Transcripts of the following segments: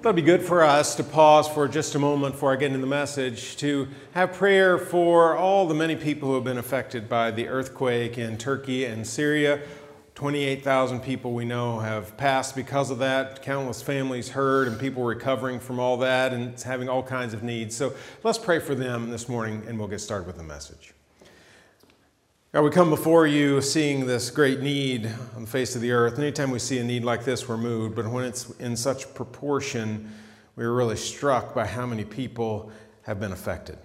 That'd be good for us to pause for just a moment before I get into the message to have prayer for all the many people who have been affected by the earthquake in Turkey and Syria. 28,000 people we know have passed because of that. Countless families hurt and people recovering from all that and having all kinds of needs. So let's pray for them this morning and we'll get started with the message. God, we come before you seeing this great need on the face of the earth. Anytime we see a need like this, we're moved, but when it's in such proportion, we're really struck by how many people have been affected.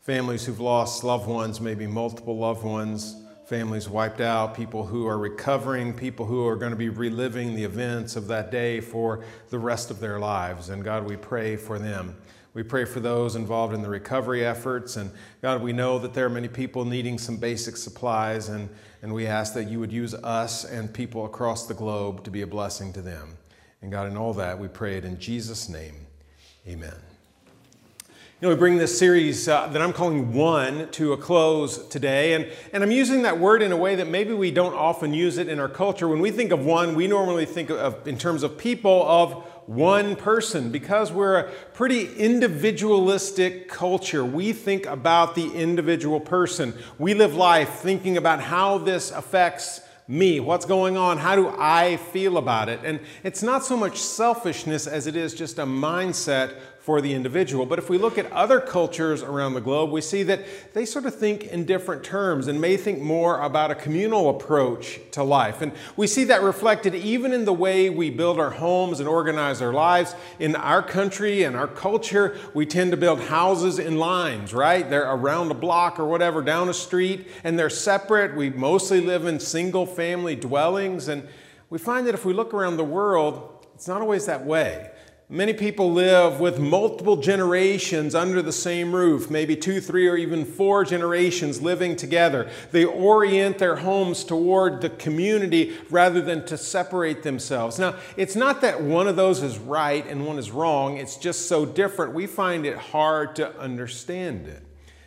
Families who've lost loved ones, maybe multiple loved ones, families wiped out, people who are recovering, people who are going to be reliving the events of that day for the rest of their lives. And God, we pray for them. We pray for those involved in the recovery efforts. And God, we know that there are many people needing some basic supplies, and, and we ask that you would use us and people across the globe to be a blessing to them. And God, in all that, we pray it in Jesus' name. Amen. You know, we bring this series uh, that I'm calling One to a close today. And, and I'm using that word in a way that maybe we don't often use it in our culture. When we think of one, we normally think of, in terms of people, of one person. Because we're a pretty individualistic culture, we think about the individual person. We live life thinking about how this affects me? What's going on? How do I feel about it? And it's not so much selfishness as it is just a mindset for the individual. But if we look at other cultures around the globe, we see that they sort of think in different terms and may think more about a communal approach to life. And we see that reflected even in the way we build our homes and organize our lives. In our country and our culture, we tend to build houses in lines, right? They're around a block or whatever, down a street, and they're separate. We mostly live in single family dwellings. And we find that if we look around the world, it's not always that way. Many people live with multiple generations under the same roof, maybe two, three, or even four generations living together. They orient their homes toward the community rather than to separate themselves. Now, it's not that one of those is right and one is wrong, it's just so different. We find it hard to understand it.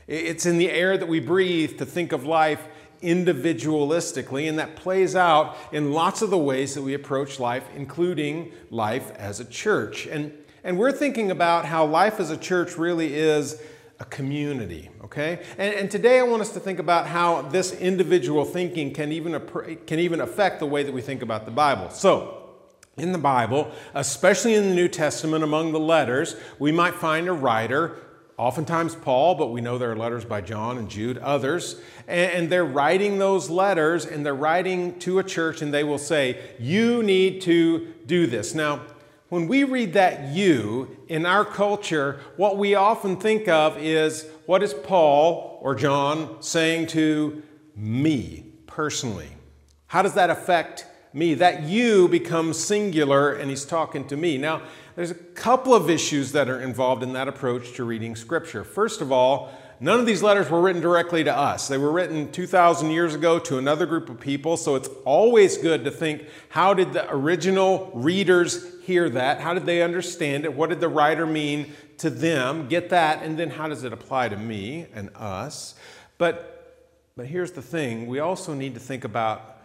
It's in the air that we breathe to think of life individualistically, and that plays out in lots of the ways that we approach life, including life as a church. And, and we're thinking about how life as a church really is a community, okay? And, and today I want us to think about how this individual thinking can even, can even affect the way that we think about the Bible. So, in the Bible, especially in the New Testament among the letters, we might find a writer oftentimes Paul, but we know there are letters by John and Jude, others, and, they're writing those letters and they're writing to a church and they will say, You need to do this. Now, when we read that you in our culture, what we often think of is what is Paul or John saying to me personally? How does that affect me? That you becomes singular and he's talking to me. Now, there's a couple of issues that are involved in that approach to reading Scripture. First of all, none of these letters were written directly to us. They were written 2,000 years ago to another group of people, so it's always good to think how did the original readers hear that? How did they understand it? What did the writer mean to them? Get that, and then how does it apply to me and us? But, but here's the thing we also need to think about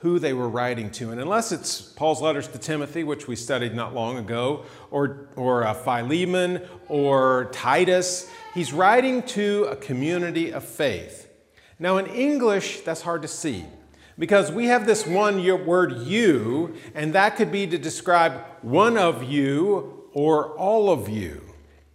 who they were writing to. And unless it's Paul's letters to Timothy, which we studied not long ago, or, or uh, Philemon or Titus, he's writing to a community of faith. Now, in English, that's hard to see because we have this one word you, and that could be to describe one of you or all of you.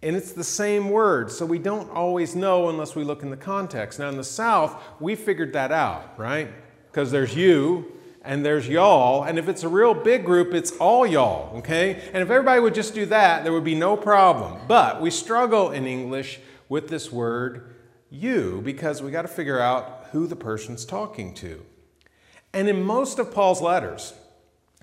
And it's the same word, so we don't always know unless we look in the context. Now, in the South, we figured that out, right? Because there's you and there's y'all. And if it's a real big group, it's all y'all, okay? And if everybody would just do that, there would be no problem. But we struggle in English with this word you because we got to figure out who the person's talking to. And in most of Paul's letters,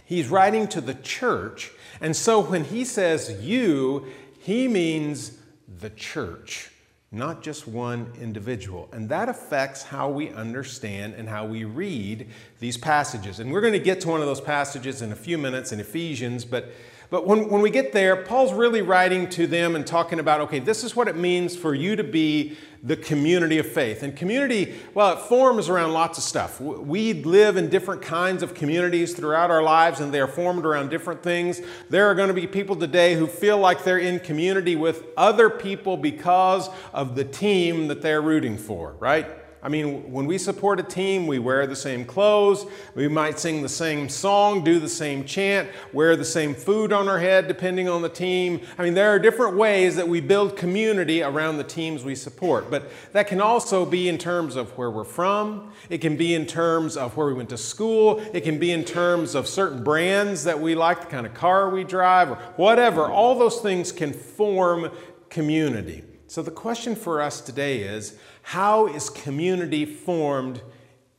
he's writing to the church. And so when he says you, he means the church not just one individual. And that affects how we understand and how we read these passages. And we're going to get to one of those passages in a few minutes in Ephesians, but But when, when we get there, Paul's really writing to them and talking about, okay, this is what it means for you to be the community of faith. And community, well, it forms around lots of stuff. We live in different kinds of communities throughout our lives, and they are formed around different things. There are going to be people today who feel like they're in community with other people because of the team that they're rooting for, right? I mean, when we support a team, we wear the same clothes, we might sing the same song, do the same chant, wear the same food on our head, depending on the team. I mean, there are different ways that we build community around the teams we support. But that can also be in terms of where we're from, it can be in terms of where we went to school, it can be in terms of certain brands that we like, the kind of car we drive, or whatever. All those things can form community. So the question for us today is how is community formed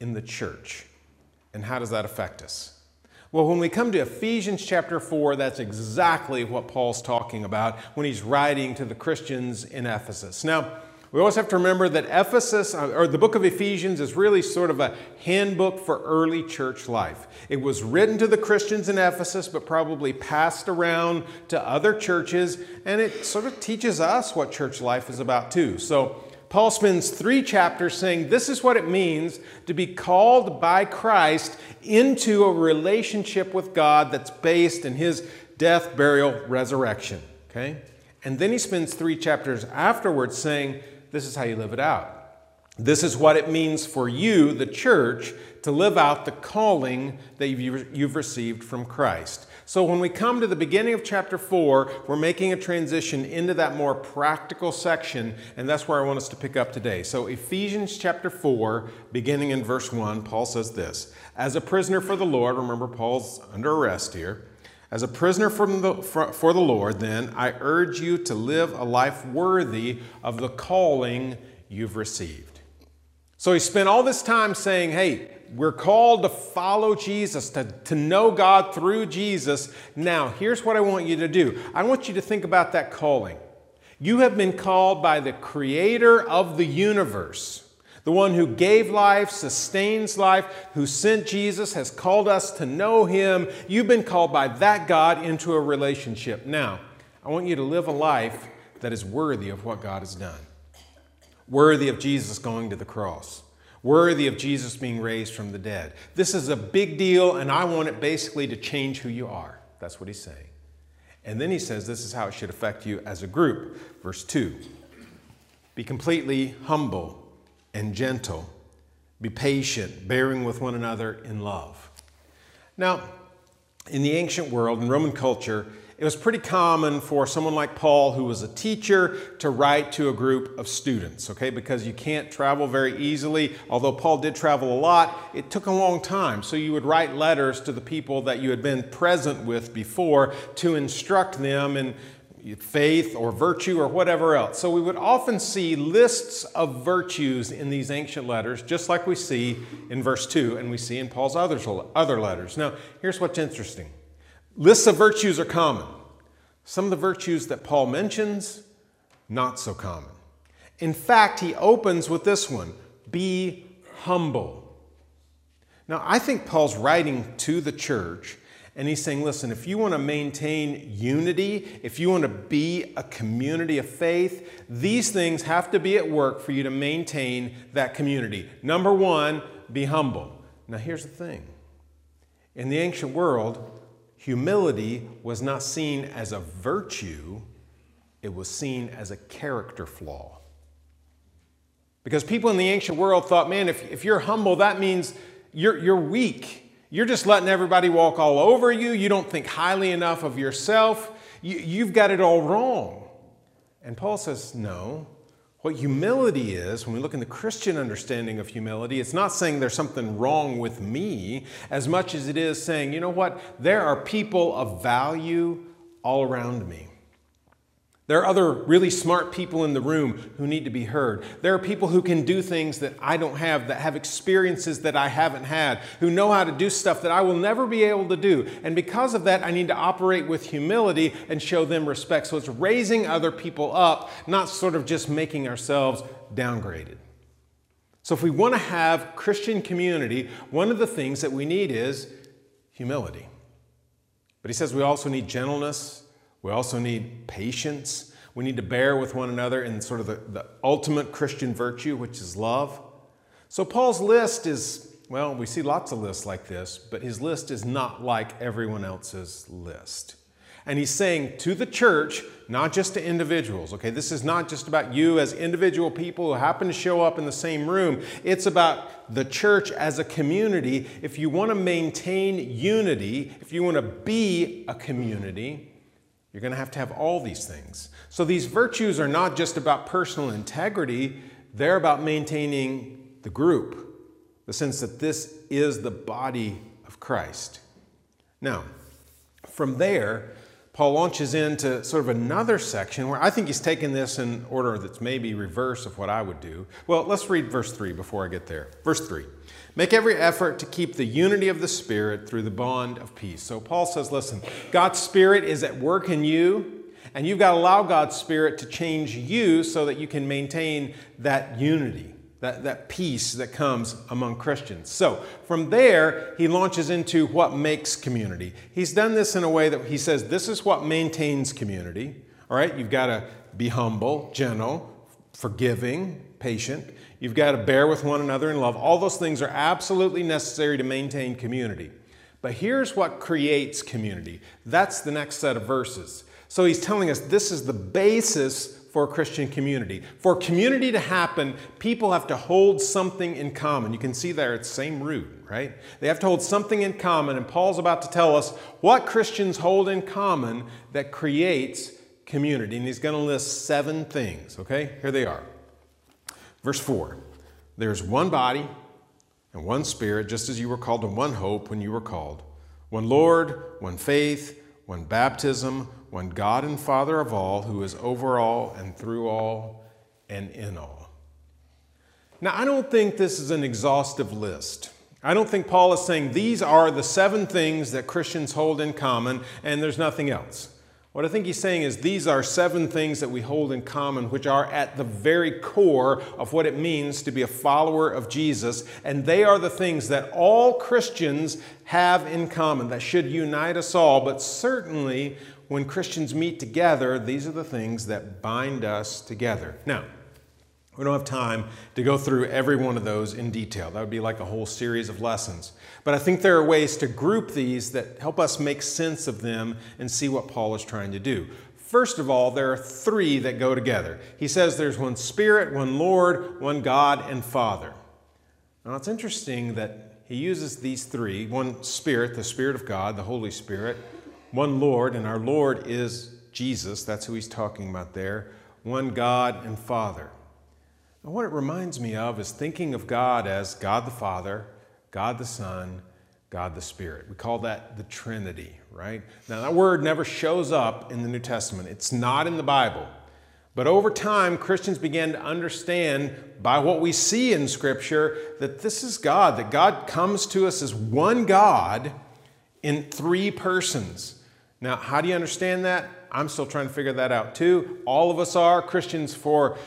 in the church? And how does that affect us? Well, when we come to Ephesians chapter 4, that's exactly what Paul's talking about when he's writing to the Christians in Ephesus. Now, we always have to remember that Ephesus, uh, or the book of Ephesians, is really sort of a handbook for early church life. It was written to the Christians in Ephesus, but probably passed around to other churches, and it sort of teaches us what church life is about too. So, Paul spends three chapters saying this is what it means to be called by Christ into a relationship with God that's based in his death, burial, resurrection. Okay? And then he spends three chapters afterwards saying, This is how you live it out. This is what it means for you, the church, to live out the calling that you've received from Christ. So when we come to the beginning of chapter 4, we're making a transition into that more practical section, and that's where I want us to pick up today. So Ephesians chapter 4, beginning in verse 1, Paul says this As a prisoner for the Lord, remember Paul's under arrest here. As a prisoner the, for, for the Lord, then, I urge you to live a life worthy of the calling you've received. So he spent all this time saying, Hey, we're called to follow Jesus, to, to know God through Jesus. Now, here's what I want you to do I want you to think about that calling. You have been called by the creator of the universe, the one who gave life, sustains life, who sent Jesus, has called us to know him. You've been called by that God into a relationship. Now, I want you to live a life that is worthy of what God has done, worthy of Jesus going to the cross worthy of Jesus being raised from the dead. This is a big deal, and I want it basically to change who you are. That's what he's saying. And then he says this is how it should affect you as a group. Verse 2 Be completely humble and gentle, be patient, bearing with one another in love. Now, in the ancient world, in Roman culture, it was pretty common for someone like Paul, who was a teacher, to write to a group of students, okay? Because you can't travel very easily. Although Paul did travel a lot, it took a long time. So you would write letters to the people that you had been present with before to instruct them in faith or virtue or whatever else. So we would often see lists of virtues in these ancient letters, just like we see in verse 2 and we see in Paul's other letters. Now, here's what's interesting. Lists of virtues are common. Some of the virtues that Paul mentions, not so common. In fact, he opens with this one be humble. Now, I think Paul's writing to the church and he's saying, listen, if you want to maintain unity, if you want to be a community of faith, these things have to be at work for you to maintain that community. Number one, be humble. Now, here's the thing in the ancient world, Humility was not seen as a virtue, it was seen as a character flaw. Because people in the ancient world thought, man, if, if you're humble, that means you're, you're weak. You're just letting everybody walk all over you. You don't think highly enough of yourself. You, you've got it all wrong. And Paul says, no, what humility is, when we look in the Christian understanding of humility, it's not saying there's something wrong with me as much as it is saying, you know what, there are people of value all around me. There are other really smart people in the room who need to be heard. There are people who can do things that I don't have, that have experiences that I haven't had, who know how to do stuff that I will never be able to do. And because of that, I need to operate with humility and show them respect. So it's raising other people up, not sort of just making ourselves downgraded. So if we want to have Christian community, one of the things that we need is humility. But he says we also need gentleness, we also need patience. We need to bear with one another in sort of the, the ultimate Christian virtue, which is love. So Paul's list is, well, we see lots of lists like this, but his list is not like everyone else's list. And he's saying to the church, not just to individuals, okay? This is not just about you as individual people who happen to show up in the same room. It's about the church as a community. If you want to maintain unity, if you want to be a community, you're going to have to have all these things. So these virtues are not just about personal integrity, they're about maintaining the group, the sense that this is the body of Christ. Now, from there, Paul launches into sort of another section where I think he's taken this in order that's maybe reverse of what I would do. Well, let's read verse 3 before I get there. Verse 3 Make every effort to keep the unity of the Spirit through the bond of peace. So Paul says, listen, God's Spirit is at work in you, and you've got to allow God's Spirit to change you so that you can maintain that unity that, that peace that comes among Christians. So from there, he launches into what makes community. He's done this in a way that he says this is what maintains community. All right, you've got to be humble, gentle, forgiving, patient. You've got to bear with one another in love. All those things are absolutely necessary to maintain community. But here's what creates community. That's the next set of verses. So he's telling us this is the basis for a Christian community. For community to happen, people have to hold something in common. You can see there it's same root, right? They have to hold something in common, and Paul's about to tell us what Christians hold in common that creates community. And he's going to list seven things, okay? Here they are. Verse 4 There's one body and one spirit, just as you were called to one hope when you were called, one Lord, one faith, one baptism, one God and Father of all, who is over all and through all and in all. Now, I don't think this is an exhaustive list. I don't think Paul is saying these are the seven things that Christians hold in common and there's nothing else. What I think he's saying is these are seven things that we hold in common, which are at the very core of what it means to be a follower of Jesus. And they are the things that all Christians have in common, that should unite us all. But certainly, when Christians meet together, these are the things that bind us together. Now, we don't have time to go through every one of those in detail. That would be like a whole series of lessons. But I think there are ways to group these that help us make sense of them and see what Paul is trying to do. First of all, there are three that go together. He says there's one Spirit, one Lord, one God, and Father. Now it's interesting that he uses these three one Spirit, the Spirit of God, the Holy Spirit, one Lord, and our Lord is Jesus, that's who he's talking about there, one God and Father. And what it reminds me of is thinking of God as God the Father, God the Son, God the Spirit. We call that the Trinity, right? Now, that word never shows up in the New Testament, it's not in the Bible. But over time, Christians began to understand by what we see in Scripture that this is God, that God comes to us as one God in three persons. Now, how do you understand that? I'm still trying to figure that out too. All of us are Christians for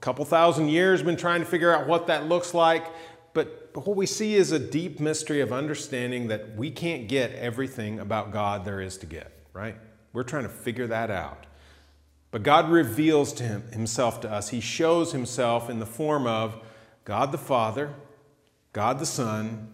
couple thousand years been trying to figure out what that looks like. But, what we see is a deep mystery of understanding that we can't get everything about God there is to get, right? We're trying to figure that out. But God reveals to him, himself to us. He shows himself in the form of God the Father, God the Son,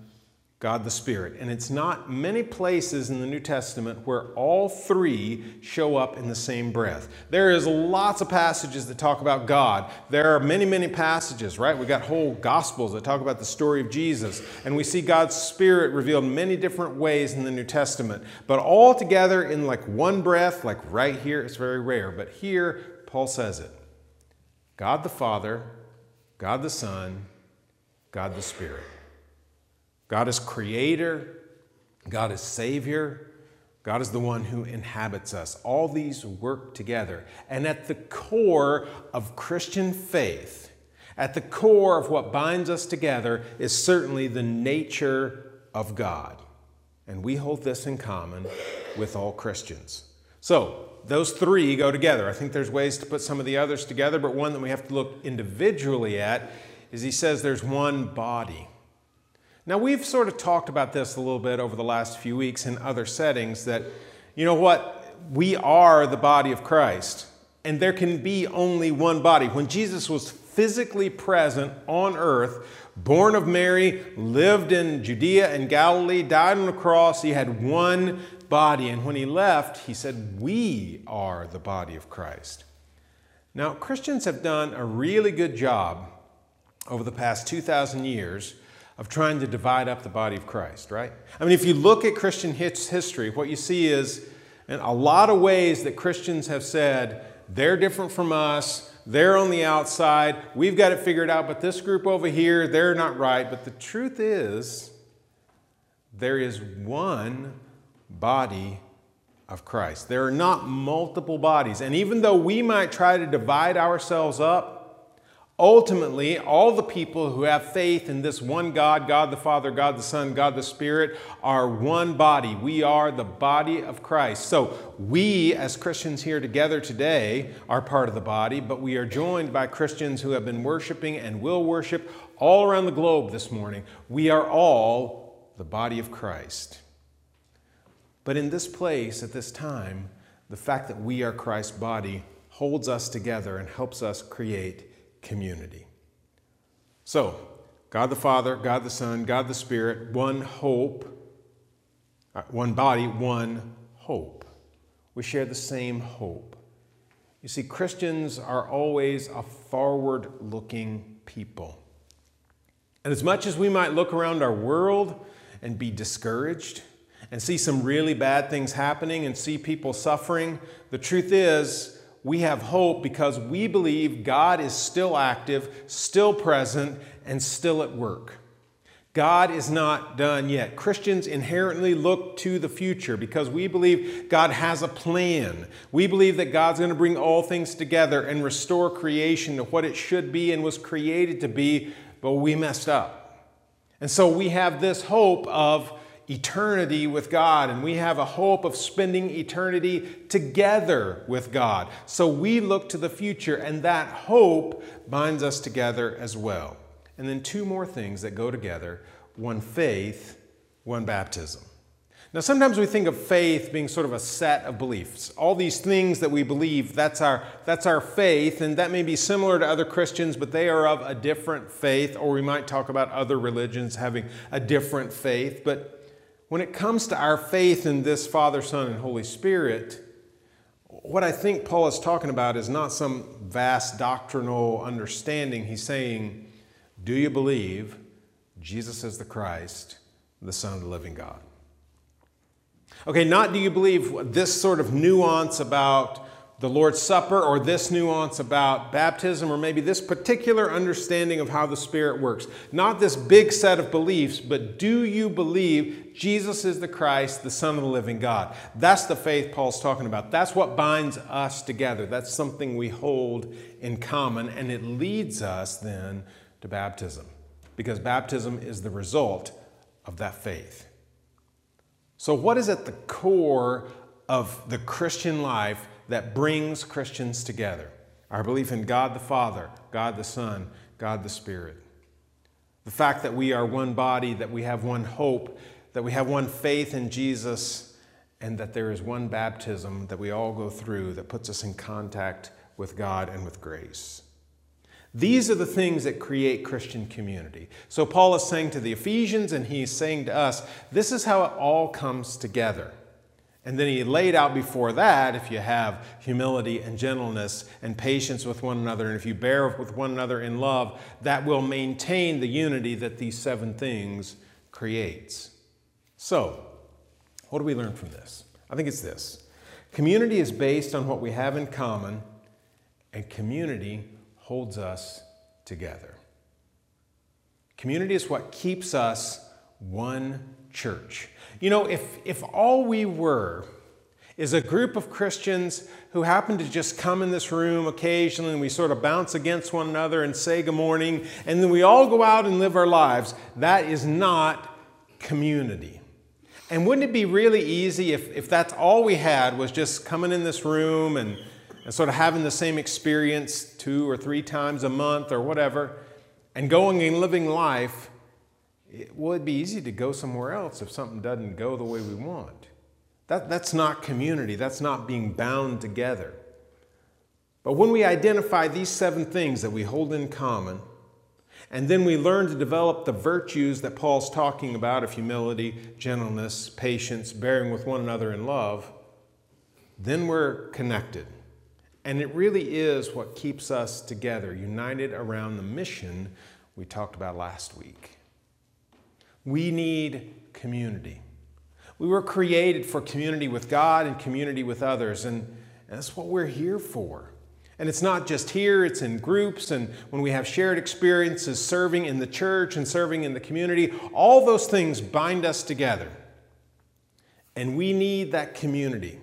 God the Spirit. And it's not many places in the New Testament where all three show up in the same breath. There is lots of passages that talk about God. There are many, many passages, right? We got whole gospels that talk about the story of Jesus. And we see God's Spirit revealed many different ways in the New Testament. But all together in like one breath, like right here, it's very rare. But here, Paul says it God the Father, God the Son, God the Spirit. God is creator, God is savior, God is the one who inhabits us. All these work together. And at the core of Christian faith, at the core of what binds us together, is certainly the nature of God. And we hold this in common with all Christians. So, those three go together. I think there's ways to put some of the others together, but one that we have to look individually at is he says there's one body. Now, we've sort of talked about this a little bit over the last few weeks in other settings that, You know what? We are the body of Christ, and there can be only one body. When Jesus was physically present on earth, born of Mary, lived in Judea and Galilee, died on the cross, he had one body. And when he left, he said, We are the body of Christ. Now, Christians have done a really good job over the past 2,000 years of trying to divide up the body of Christ, right? I mean, if you look at Christian history, what you see is in a lot of ways that Christians have said, they're different from us, they're on the outside, we've got it figured out, but this group over here, they're not right. But the truth is, there is one body of Christ. There are not multiple bodies. And even though we might try to divide ourselves up, ultimately, all the people who have faith in this one God, God the Father, God the Son, God the Spirit, are one body. We are the body of Christ. So we, as Christians here together today, are part of the body, but we are joined by Christians who have been worshiping and will worship all around the globe this morning. We are all the body of Christ. But in this place, at this time, the fact that we are Christ's body holds us together and helps us create community. So, God the Father, God the Son, God the Spirit, one hope, uh, one body, one hope. We share the same hope. You see, Christians are always a forward looking people. And as much as we might look around our world and be discouraged, and see some really bad things happening and see people suffering, the truth is, we have hope because we believe God is still active, still present, and still at work. God is not done yet. Christians inherently look to the future because we believe God has a plan. We believe that God's going to bring all things together and restore creation to what it should be and was created to be, but we messed up. And so we have this hope of eternity with God, and we have a hope of spending eternity together with God. So we look to the future, and that hope binds us together as well. And then two more things that go together one faith, one baptism. Now, sometimes we think of faith being sort of a set of beliefs. All these things that we believe, that's our, that's our faith, and that may be similar to other Christians, but they are of a different faith, or we might talk about other religions having a different faith. But when it comes to our faith in this Father, Son, and Holy Spirit, what I think Paul is talking about is not some vast doctrinal understanding. He's saying, Do you believe Jesus is the Christ, the Son of the living God? Okay, not do you believe this sort of nuance about the Lord's Supper or this nuance about baptism or maybe this particular understanding of how the Spirit works. Not this big set of beliefs, but do you believe Jesus is the Christ, the Son of the living God? That's the faith Paul's talking about. That's what binds us together. That's something we hold in common, and it leads us then to baptism because baptism is the result of that faith. So, what is at the core of the Christian life? That brings Christians together our belief in God the Father, God the Son, God the Spirit. The fact that we are one body, that we have one hope, that we have one faith in Jesus, and that there is one baptism that we all go through that puts us in contact with God and with grace. These are the things that create Christian community. So, Paul is saying to the Ephesians, and he's saying to us, this is how it all comes together. And then he laid out before that if you have humility and gentleness and patience with one another, and if you bear with one another in love, that will maintain the unity that these seven things creates. So, what do we learn from this? I think it's this community is based on what we have in common, and community holds us together. Community is what keeps us one church. You know, if, if all we were is a group of Christians who happen to just come in this room occasionally and we sort of bounce against one another and say good morning, and then we all go out and live our lives, that is not community. And wouldn't it be really easy if, if that's all we had was just coming in this room and, and sort of having the same experience two or three times a month or whatever, and going and living life it, well, it'd be easy to go somewhere else if something doesn't go the way we want. That, that's not community. That's not being bound together. But when we identify these seven things that we hold in common, and then we learn to develop the virtues that Paul's talking about of humility, gentleness, patience, bearing with one another in love, then we're connected. And it really is what keeps us together, united around the mission we talked about last week. We need community. We were created for community with God and community with others, and that's what we're here for. And it's not just here, it's in groups and when we have shared experiences serving in the church and serving in the community. All those things bind us together. And we need that community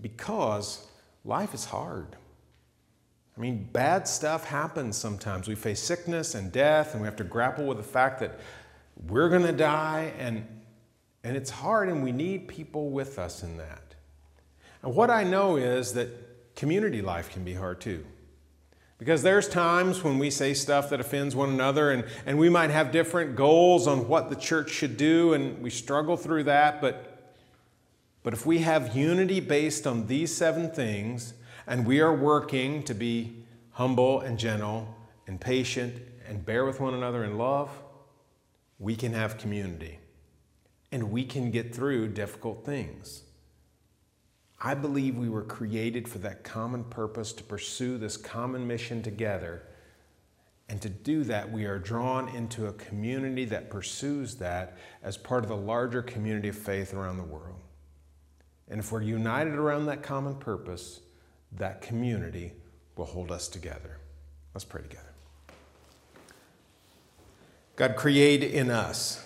because life is hard. I mean, bad stuff happens sometimes. We face sickness and death, and we have to grapple with the fact that we're going to die, and, and it's hard, and we need people with us in that. And what I know is that community life can be hard too. Because there's times when we say stuff that offends one another, and, and we might have different goals on what the church should do, and we struggle through that. But, but if we have unity based on these seven things, and we are working to be humble and gentle and patient and bear with one another in love, we can have community. And we can get through difficult things. I believe we were created for that common purpose to pursue this common mission together. And to do that, we are drawn into a community that pursues that as part of the larger community of faith around the world. And if we're united around that common purpose, that community will hold us together. Let's pray together. God, create in us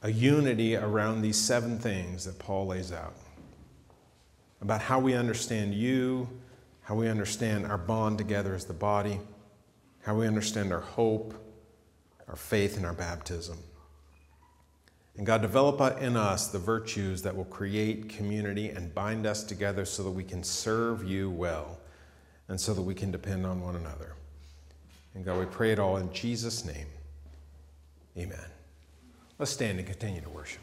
a unity around these seven things that Paul lays out about how we understand you, how we understand our bond together as the body, how we understand our hope, our faith, and our baptism. And God, develop uh, in us the virtues that will create community and bind us together so that we can serve you well and so that we can depend on one another. And God, we pray it all in Jesus' name. Amen. Let's stand and continue to worship.